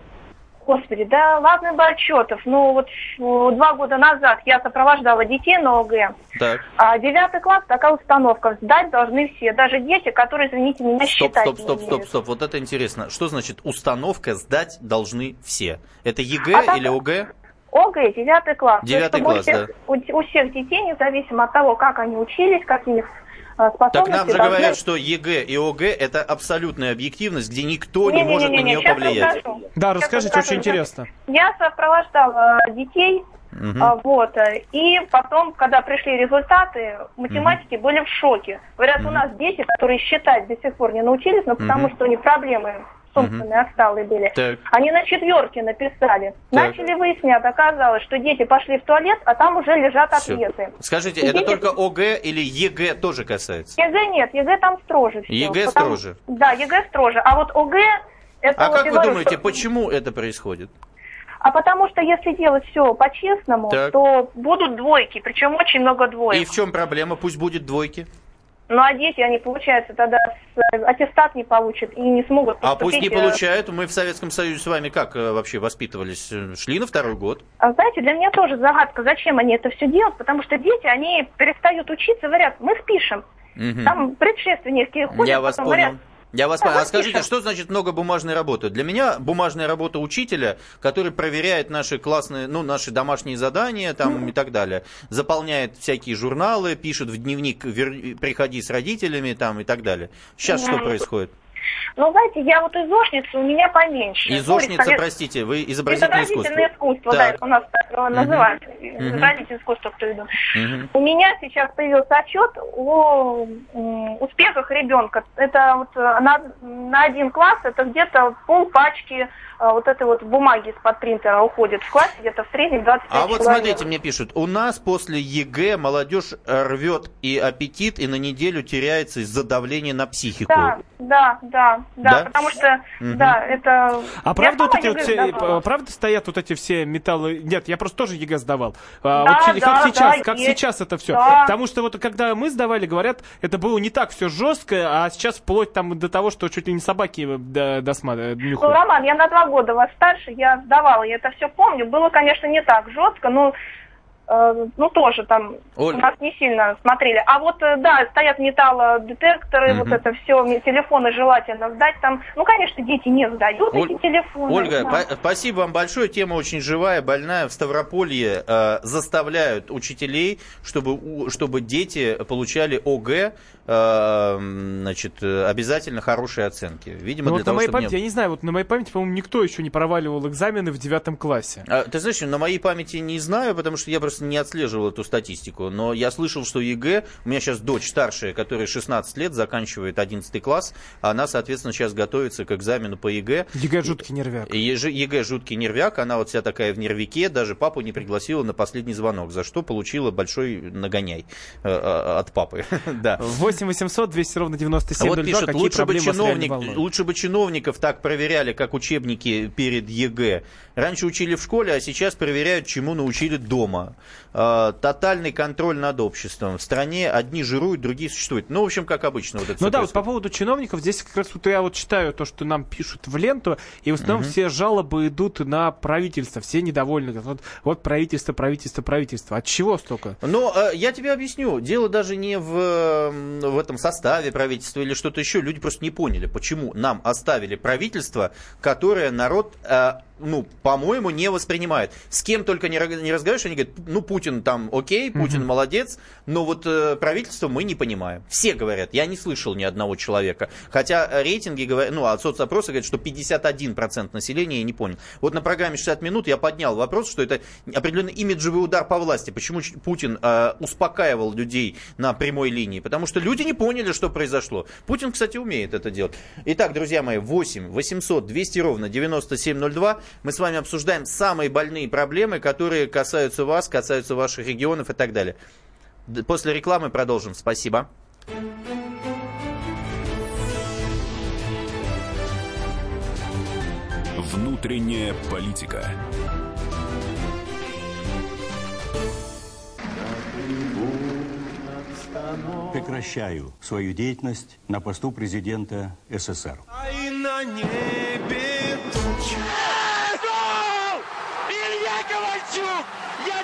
Господи, да ладно бы отчетов. Ну вот э, два года назад я сопровождала детей на ОГЭ. Так. А девятый класс такая установка. Сдать должны все, даже дети, которые, извините меня, Стоп, считать стоп, не стоп, стоп, стоп. Вот это интересно. Что значит установка сдать должны все? Это ЕГЭ А так- или ОГЭ? ОГЭ, девятый класс. Девятый класс, у всех, у, у всех детей, независимо от того, как они учились, как э, Так способности, нам же должны- говорят, что ЕГЭ и ОГЭ это абсолютная объективность, где никто не, Не-не-не-не, может на нее щас повлиять. расскажу. Да, расскажите, расскажу. очень интересно. Я сопровождала детей, Мгм. а, вот, э, и потом, когда пришли результаты, математики были в шоке. Говорят, у нас дети, которые считать до сих пор не научились, но потому Мгм. что у них проблемы собственные отсталые были. Так. Они на четверке написали. Так. Начали выяснять, оказалось, что дети пошли в туалет, а там уже лежат Всё. ответы. Скажите, И это дети- только ОГЭ или ЕГЭ тоже касается? ЕГЭ нет, ЕГЭ там строже все. ЕГЭ строже? Да, ЕГЭ строже. А вот ОГЭ, это А вот как я вы думаете, почему это происходит? А потому что если делать все по-честному, Так. то будут двойки, причем очень много двоек. И в чем проблема? Пусть будет двойки. Ну а дети, они, получается, тогда аттестат не получат и не смогут А пусть не э, получают. Мы в Советском Союзе с вами как э, вообще воспитывались? Шли на второй год. А знаете, для меня тоже загадка, зачем они это все делают, потому что дети, они перестают учиться, говорят, мы спишем. Мгм. Там предшественники ходят, Я вас понял. говорят, Я вас понял. А скажите, что значит много бумажной работы? Для меня бумажная работа учителя, который проверяет наши классные, ну, наши домашние задания там и так далее, заполняет всякие журналы, пишет в дневник «Вер- «Приходи с родителями» там и так далее. Сейчас что происходит? Ну, знаете, я вот изошница, у меня поменьше. Изошница, Ну, простите, вы изобразительное искусство. Изобразительное искусство, Так. да, у нас так его называют. Мгм. Изобразительное искусство, кто идут. Мгм. У меня сейчас появился отчет о успехах ребенка. Это вот э, на, на один класс это где-то пол пачки вот этой вот бумаги из-под принтера уходит. В классе где-то в среднем 25 А вот человек. смотрите, мне пишут, у нас после ЕГЭ молодежь э, рвет и аппетит, и на неделю теряется из-за давления на психику. Да, да, да, да, Да? потому что, Мгм. да, это... А правда вот эти вот все, э, правда стоят вот эти все металлы? Нет, я просто тоже ЕГЭ сдавал. А, Да, вот да, как сейчас, да, как есть. сейчас это все? Да. Потому что вот когда мы сдавали, говорят, это было не так все жестко, а сейчас вплоть там до того, что чуть ли не собаки э, до- досма- Ну. Роман, я на два года вас старше, я сдавала, я это все помню. Было, конечно, не так жестко, но ну тоже там Оль. у нас не сильно смотрели. А вот э, да, стоят металлодетекторы, Мгм. вот это все, телефоны желательно сдать там. Ну, конечно, дети не сдают Оль- эти телефоны. Ольга, Да. па- спасибо вам большое. Тема очень живая, больная. В Ставрополье э, заставляют учителей, чтобы, у- чтобы дети получали ОГЭ, э, значит, э, обязательно хорошие оценки. Видимо, Ну, для вот на того, моей чтобы не- памяти, я не знаю, вот на моей памяти, по-моему, никто еще не проваливал экзамены в девятом классе. А, Ты знаешь, на моей памяти не знаю, потому что я просто не отслеживал эту статистику. Но я слышал, что ЕГЭ, у меня сейчас дочь старшая, которая 16 лет, заканчивает 11 класс, она, соответственно, сейчас готовится к экзамену по ЕГЭ. ЕГЭ жуткий нервяк. ЕЖ- ЕГЭ жуткий нервяк, она вот вся такая в нервике, даже папу не пригласила на последний звонок, за что получила большой нагоняй э, э, от папы. Да. 8 800 200 ровно А 9702. вот пишет, лучше бы, чиновник, лучше бы чиновников так проверяли, как учебники перед ЕГЭ. Раньше учили в школе, а сейчас проверяют, чему научили дома. А, тотальный контроль над обществом. В стране одни жируют, другие существуют. Ну, в общем, как обычно. Вот это Ну да, вот по происходит. поводу чиновников, здесь как раз вот я вот читаю то, что нам пишут в ленту, и в основном Мгм. все жалобы идут на правительство, все недовольны. Вот, вот правительство, правительство, правительство. От чего столько? Но э, я тебе объясню. Дело даже не в, в этом составе правительства или что-то еще. Люди просто не поняли, почему нам оставили правительство, которое народ э, ну, по-моему, не воспринимают. С кем только не, не разговариваешь, они говорят, ну, Путин там окей, Путин молодец, но вот э, правительство мы не понимаем. Все говорят, я не слышал ни одного человека. Хотя рейтинги, говорят, ну, от соцопроса говорят, что 51% населения не понял. Вот на программе 60 минут я поднял вопрос, что это определенный имиджевый удар по власти. Почему Путин э, успокаивал людей на прямой линии? Потому что люди не поняли, что произошло. Путин, кстати, умеет это делать. Итак, друзья мои, 8 800 200 ровно 9702. Мы с вами обсуждаем самые больные проблемы, которые касаются вас, касаются ваших регионов и так далее. После рекламы продолжим. Спасибо. Внутренняя политика. Прекращаю свою деятельность на посту президента СССР. А и на небе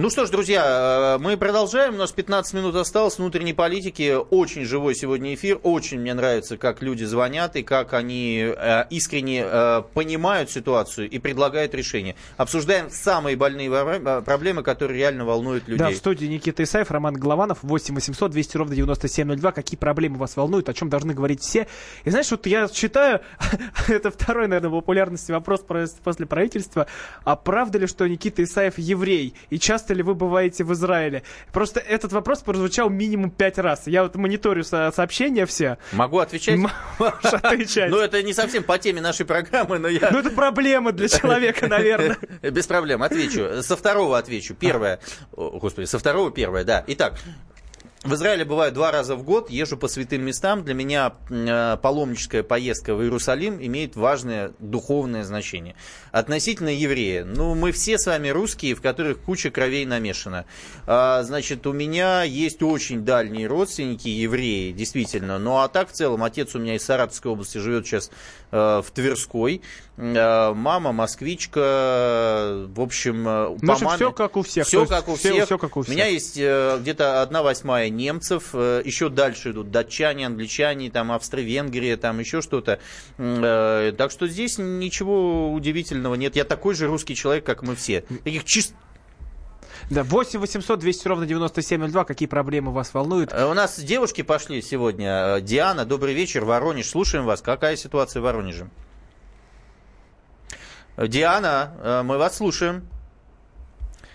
Ну что ж, друзья, э, мы продолжаем. У нас 15 минут осталось внутренней политики. Очень живой сегодня эфир. Очень мне нравится, как люди звонят и как они э, искренне э, понимают ситуацию и предлагают решения. Обсуждаем самые больные проблемы, которые реально волнуют людей. Да, в студии Никита Исаев, Роман Голованов, 8 800 200 ровно 9702. Какие проблемы вас волнуют, о чем должны говорить все. И знаешь, вот я считаю, это второй, наверное, популярности вопрос после правительства. А правда ли, что Никита Исаев еврей? И часто часто ли вы бываете в Израиле? Просто этот вопрос прозвучал минимум пять раз. Я вот мониторю со сообщения все. Могу отвечать? Можешь отвечать. Ну, это не совсем по теме нашей программы, но я... Ну, это проблема для человека, наверное. Без проблем, отвечу. Со второго отвечу. Первое. Господи, со второго первое, да. Итак, в Израиле бываю два раза в год, езжу по святым местам. Для меня э, паломническая поездка в Иерусалим имеет важное духовное значение. Относительно еврея. Ну, мы все с вами русские, в которых куча кровей намешана. А, значит, у меня есть очень дальние родственники, евреи, действительно. Ну, а так в целом, отец у меня из Саратовской области живет сейчас в Тверской. Э, мама москвичка, в общем, э, по маме... все как у всех. Все как у все, всех. Все как у всех. У меня есть э, где-то одна восьмая немцев, еще дальше идут датчане, англичане, там Австро-Венгрия, там еще что-то. Так что здесь ничего удивительного нет. Я такой же русский человек, как мы все. Таких чист да, 8 800 200 ровно 9702. Какие проблемы вас волнуют? У нас девушки пошли сегодня. Диана, добрый вечер, Воронеж. Слушаем вас. Какая ситуация в Воронеже? Диана, э, мы вас слушаем.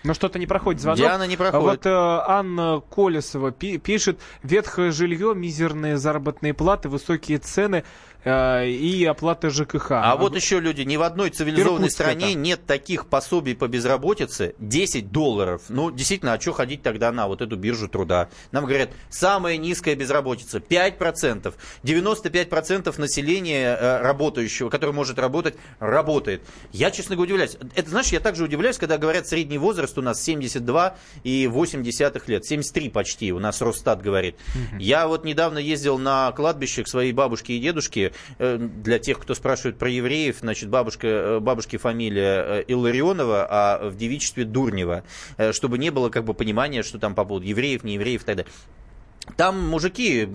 Но что-то не проходит звонок. Диана не проходит. Вот э, Анна Колесова пи- пишет, ветхое жилье, мизерные заработные платы, высокие цены. Э, и оплата ЖКХ. А, а вот еще люди, ни в одной цивилизованной стране это. нет таких пособий по безработице 10 долларов. Ну, действительно, а что ходить тогда на вот эту биржу труда? Нам говорят, самая низкая безработица 5%. 95% населения э, работающего, который может работать, работает. Я, честно говоря, удивляюсь. Это, знаешь, я также удивляюсь, когда говорят, средний возраст у нас 72 и 8 лет. 73 почти, у нас Росстат говорит. Угу. Я вот недавно ездил на кладбище к своей бабушке и дедушке. Э, для тех, кто спрашивает про евреев, значит, бабушка, э, бабушки фамилия э, Илларионова, а в девичестве Дурнева, чтобы не было как бы понимания, что там по поводу евреев, не евреев и так далее. Там мужики,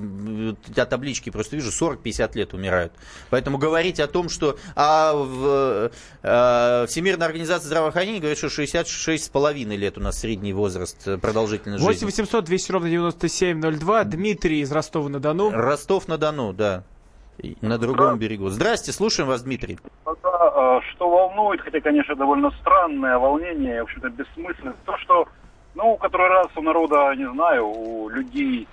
я таблички просто вижу, 40-50 лет умирают. Поэтому говорить о том, что а в, э, Всемирная организация здравоохранения говорит, что 66,5 лет у нас средний возраст продолжительности жизни. 8 800 200 ровно 9702. Дмитрий из Ростова-на-Дону. Ростов-на-Дону, да на другом берегу. Здрасте, слушаем вас, Дмитрий. А, что волнует, хотя, конечно, довольно странное волнение, в общем-то, бессмысленно, то, что, ну, который раз у народа, не знаю, у людей,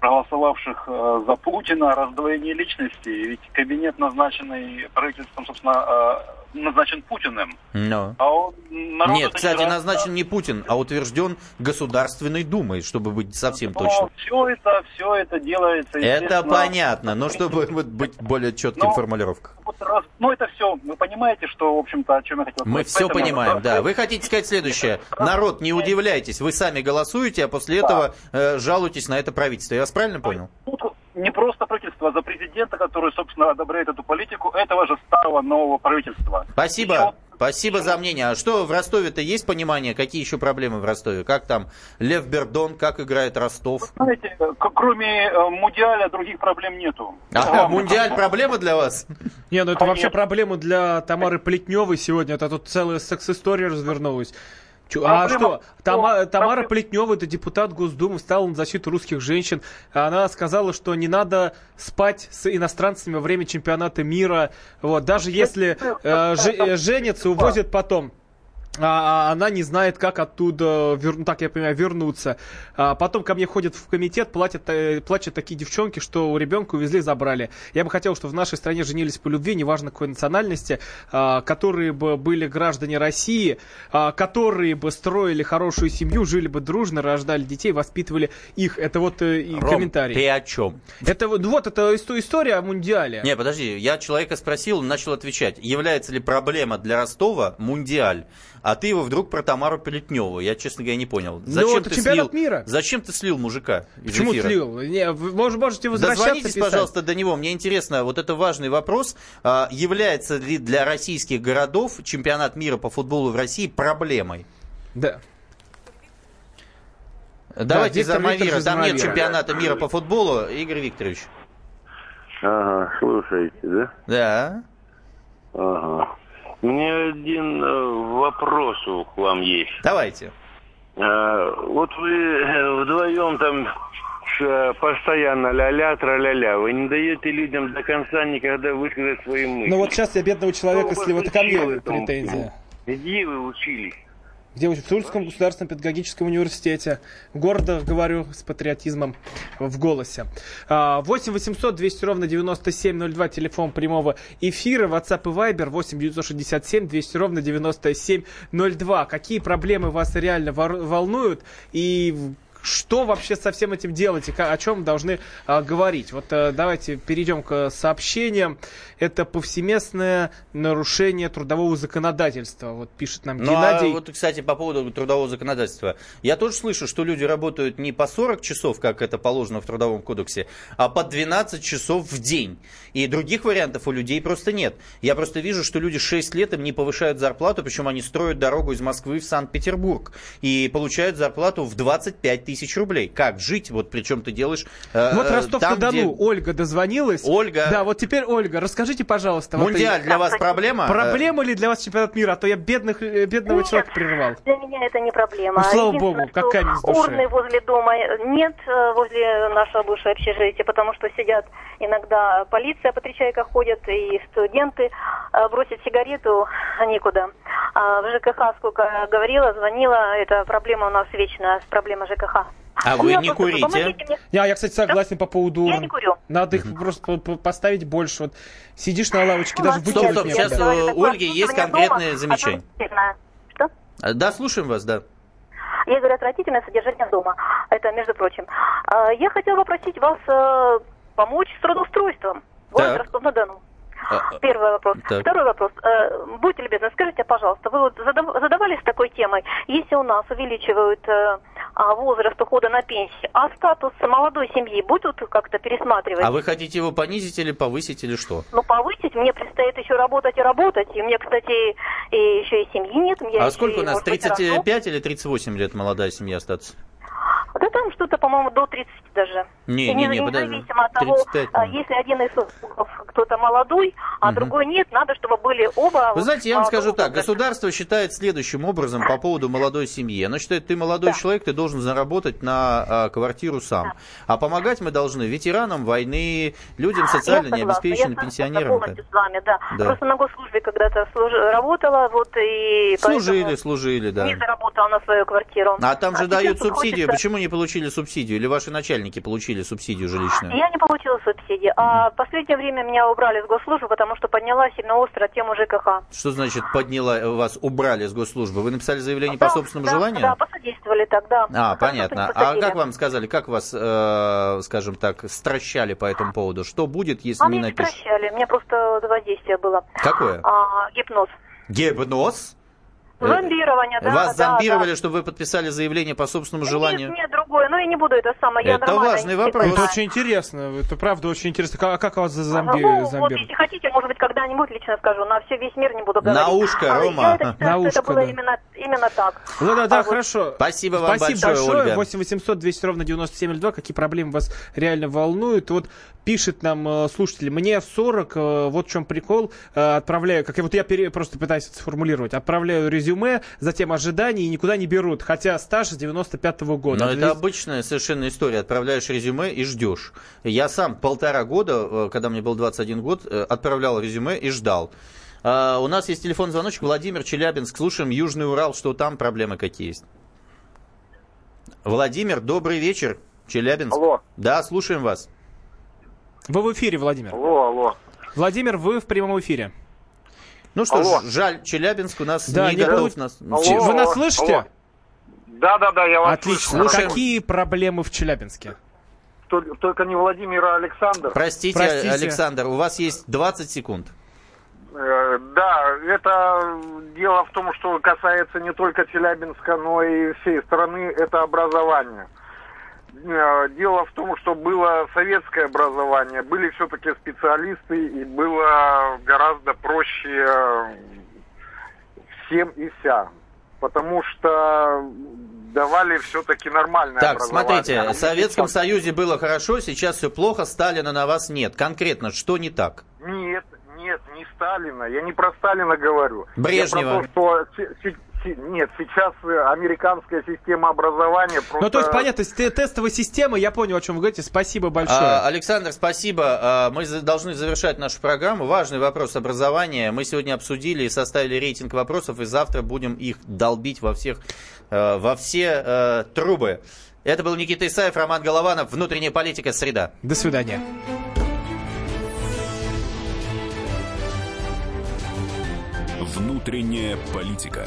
проголосовавших э, за Путина, раздвоение личности, ведь кабинет, назначенный правительством, собственно, э, назначен Путиным. Но. А он Нет, кстати, не назначен не Путин, а утвержден Государственной Думой, чтобы быть совсем Но точным. все это, все это делается. Это понятно, но чтобы быть более четким в формулировках. вот раз- ну, это все, вы понимаете, что, в общем-то, о чем я хотел Мы сказать. все Поэтому- понимаем, да. Вы хотите сказать следующее. Народ, не удивляйтесь, вы сами голосуете, а после этого э, жалуетесь на это правительство. Я вас правильно понял? Не просто правительство, а за президента, который, собственно, одобряет эту политику этого же старого нового правительства. Спасибо. Спасибо за мнение. А что в Ростове-то есть понимание? Какие еще проблемы в Ростове? Как там Лев Бердон, как играет Ростов? Знаете, к- кроме э, Мундиаля других проблем нету. А, Мундиаль проблема для вас? Не, ну это вообще проблема для Тамары Плетневой сегодня. Это тут целая секс-история развернулась. Чё- а что? Тама- Тамара Плетнева, это депутат Госдумы, стала на защиту русских женщин. Она сказала, что не надо спать с иностранцами во время чемпионата мира. Вот, даже если э, же- э, женятся, увозят потом. А, а она не знает, как оттуда, вер- ну, так я понимаю, вернуться. А потом ко мне ходят в комитет, платят, э, плачут такие девчонки, что у ребенка увезли, забрали. Я бы хотел, чтобы в нашей стране женились по любви, неважно какой национальности, а, которые бы были граждане России, а, которые бы строили хорошую семью, жили бы дружно, рождали детей, воспитывали их. Это вот э, и Ром, комментарий. ты о чем? Это вот, вот это исто- история о Мундиале. Не, подожди, я человека спросил, он начал отвечать. Является ли проблема для Ростова Мундиаль? А ты его вдруг про Тамару Плетневу. Я, честно говоря, не понял. Зачем Ну, это ты чемпионат слил? мира. Зачем ты слил мужика? из Почему эфира? слил? Не, вы мож- можете возвращаться Дозвонитесь, писать. пожалуйста, до него. Мне интересно, вот это важный вопрос. А, Является ли для российских городов чемпионат мира по футболу в России проблемой? Да. Давайте Виктор за Мавира. Викторович Там нет Замавира. чемпионата мира по футболу. Игорь Викторович. Ага, слушайте, да? Да. Ага. Мне один э, вопрос к вам есть. Давайте. А, вот вы э, вдвоем там э, постоянно ля-ля, тра-ля-ля. Вы не даете людям до конца никогда высказать свои мысли. Ну вот сейчас я бедного человека слил. вы Это ко мне претензия. Где вы учились? Где? В Тульском государственном педагогическом университете. Гордо говорю с патриотизмом в голосе. А, 8 800 200 ровно 9702, телефон прямого эфира, WhatsApp и Viber 8 967 200 ровно 9702. Какие проблемы вас реально волнуют и что вообще со всем этим делать и о чем должны а, говорить? Вот а, давайте перейдем к сообщениям. Это повсеместное нарушение трудового законодательства. Вот пишет нам Ну, Геннадий. а вот, кстати, по поводу трудового законодательства. Я тоже слышу, что люди работают не по 40 часов, как это положено в Трудовом кодексе, а по 12 часов в день. И других вариантов у людей просто нет. Я просто вижу, что люди 6 лет им не повышают зарплату, причем они строят дорогу из Москвы в Санкт-Петербург и получают зарплату в 25 тысяч рублей. Как жить? Вот причем ты делаешь... э, Вот э, Ростов-на-Дону, где- Ольга дозвонилась. Ольга. Да, вот теперь, Ольга, расскажите, пожалуйста. вот Мундиаль и- для вас проблема? Проблема ли для вас чемпионат мира? А то я бедных, э, бедного Нет. человека прервал. Для меня это не проблема. Ну, слава богу, как камень с души. Урны возле дома нет, э, возле нашего бывшего общежития, потому что сидят иногда полиция по три человека ходят, и студенты э, бросить сигарету некуда. А в ЖКХ, сколько говорила, звонила, это проблема у нас вечная, проблема ЖКХ. А У вы меня не курите? мне. Я, я, кстати, согласен по поводу Я не курю. Надо их просто по- по- поставить больше. Вот сидишь на лавочке, Ну, даже Стоп, выкинуть стоп, сейчас у Ольги есть замечания. отвратительное. Что? А, Да, слушаем вас, да. Я говорю, отвратительное содержание дома. Это, между прочим. А, Я хотела попросить вас э, помочь с трудоустройством. Город. Ростов-на-Дону. А, Первый вопрос. Так. Второй вопрос. Э, Будьте любезны, скажите, пожалуйста, вы вот задав- задавались такой темой, если у нас увеличивают э, а, возраст ухода на пенсию, а статус молодой семьи будут как-то пересматривать? А вы хотите его понизить или повысить, или что? Ну, повысить, мне предстоит еще работать и работать. И мне, кстати, и еще и семьи нет. А сколько у нас, может быть, рожу. 35 или 38 лет молодая семья остаться? Да там что-то, по-моему, до 30 даже. Не, И не, не, подожди. Независимо от того, 35, а, если один из супругов кто-то молодой, а Мгм. другой нет, надо, чтобы были оба... Вы знаете, я вам скажу так, государство считает следующим образом по поводу молодой семьи. Оно считает, ты молодой человек, ты должен заработать на а, квартиру сам. А помогать мы должны ветеранам войны, людям социально Я необеспеченным, я пенсионерам. полностью с вами, да. Да. Просто на госслужбе когда-то служ- работала, вот и Служили, служили, да. не заработала на свою квартиру. А там же сейчас дают субсидию, хочется- почему не получить получили субсидию, или ваши начальники получили субсидию жилищную? Я не получила субсидии, а в последнее время меня убрали с госслужбы, потому что подняла сильно остро тему ЖКХ. Что значит подняла, вас убрали с госслужбы? Вы написали заявление Да, по собственному да, желанию? Да, посодействовали тогда. А, понятно. А как вам сказали, как вас, э, скажем так, стращали по этому поводу? Что будет, если А не меня не напишешь? прощали, у меня просто воздействие было. Какое? А, гипноз. Гипноз? Э, Зомбирование, да, Вас да, зомбировали, да. чтобы вы подписали заявление по собственному желанию? Нет, нет, другое, ну я не буду это самое, я Это важный вопрос. Это очень интересно, это правда очень интересно. Как, как вас зомби, Ну, вот зомбируют? если хотите, может быть, когда-нибудь лично скажу, на все весь мир не буду говорить. На ушко, А, Рома. Я это считаю, На ушко, это было да. именно, именно так. Ну да, да, А вот хорошо. Спасибо вам Спасибо большое, Ольга. 8 800 200 ровно 9702. Какие проблемы вас реально волнуют? Вот пишет нам э, слушатель, мне в 40, э, вот в чем прикол, отправляю, как я вот я пере- просто пытаюсь это сформулировать, отправляю резюме, затем ожидания и никуда не берут, хотя стаж с 95-го года. Но То это обычная совершенно история. Отправляешь резюме и ждешь. Я сам полтора года, э, когда мне был 21 год, э, отправлял резюме и ждал. А, У нас есть телефон звоночек. Владимир Челябинск. Слушаем Южный Урал. Что там проблемы какие есть? Владимир, добрый вечер. Челябинск. Алло. Да, слушаем вас. Вы в эфире, Владимир. Алло, алло. Владимир, вы в прямом эфире. Ну что Алло. ж, жаль, Челябинск у нас Да, не, не готов нас. Алло. Вы нас слышите? алло. Да, да, да, я вас Отлично. слышу. Слушаем. Какие проблемы в Челябинске? Только, только не Владимир, а Александр. Простите, Простите. Александр, у вас есть 20 секунд. Э, Да, это дело в том, что касается не только Челябинска, но и всей страны, это образование. Э, Дело в том, что было советское образование, были все-таки специалисты, и было гораздо проще э, всем и вся. Потому что давали все-таки нормальное Так, образование. смотрите, А в Советском сейчас- Союзе было хорошо, сейчас все плохо, Сталина на вас нет. Конкретно, что не так? Нет, нет, не Сталина. Я не про Сталина говорю. Брежнева. Я про то, что нет, сейчас э, американская система образования просто... Ну, то есть, понятно, те- тестовая система, я понял, о чем вы говорите. Спасибо большое. А, Александр, спасибо. А, Мы должны завершать нашу программу. Важный вопрос образования. Мы сегодня обсудили и составили рейтинг вопросов, и завтра будем их долбить во всех, э, во все э, трубы. Это был Никита Исаев, Роман Голованов. Внутренняя политика. Среда. До свидания. Внутренняя политика.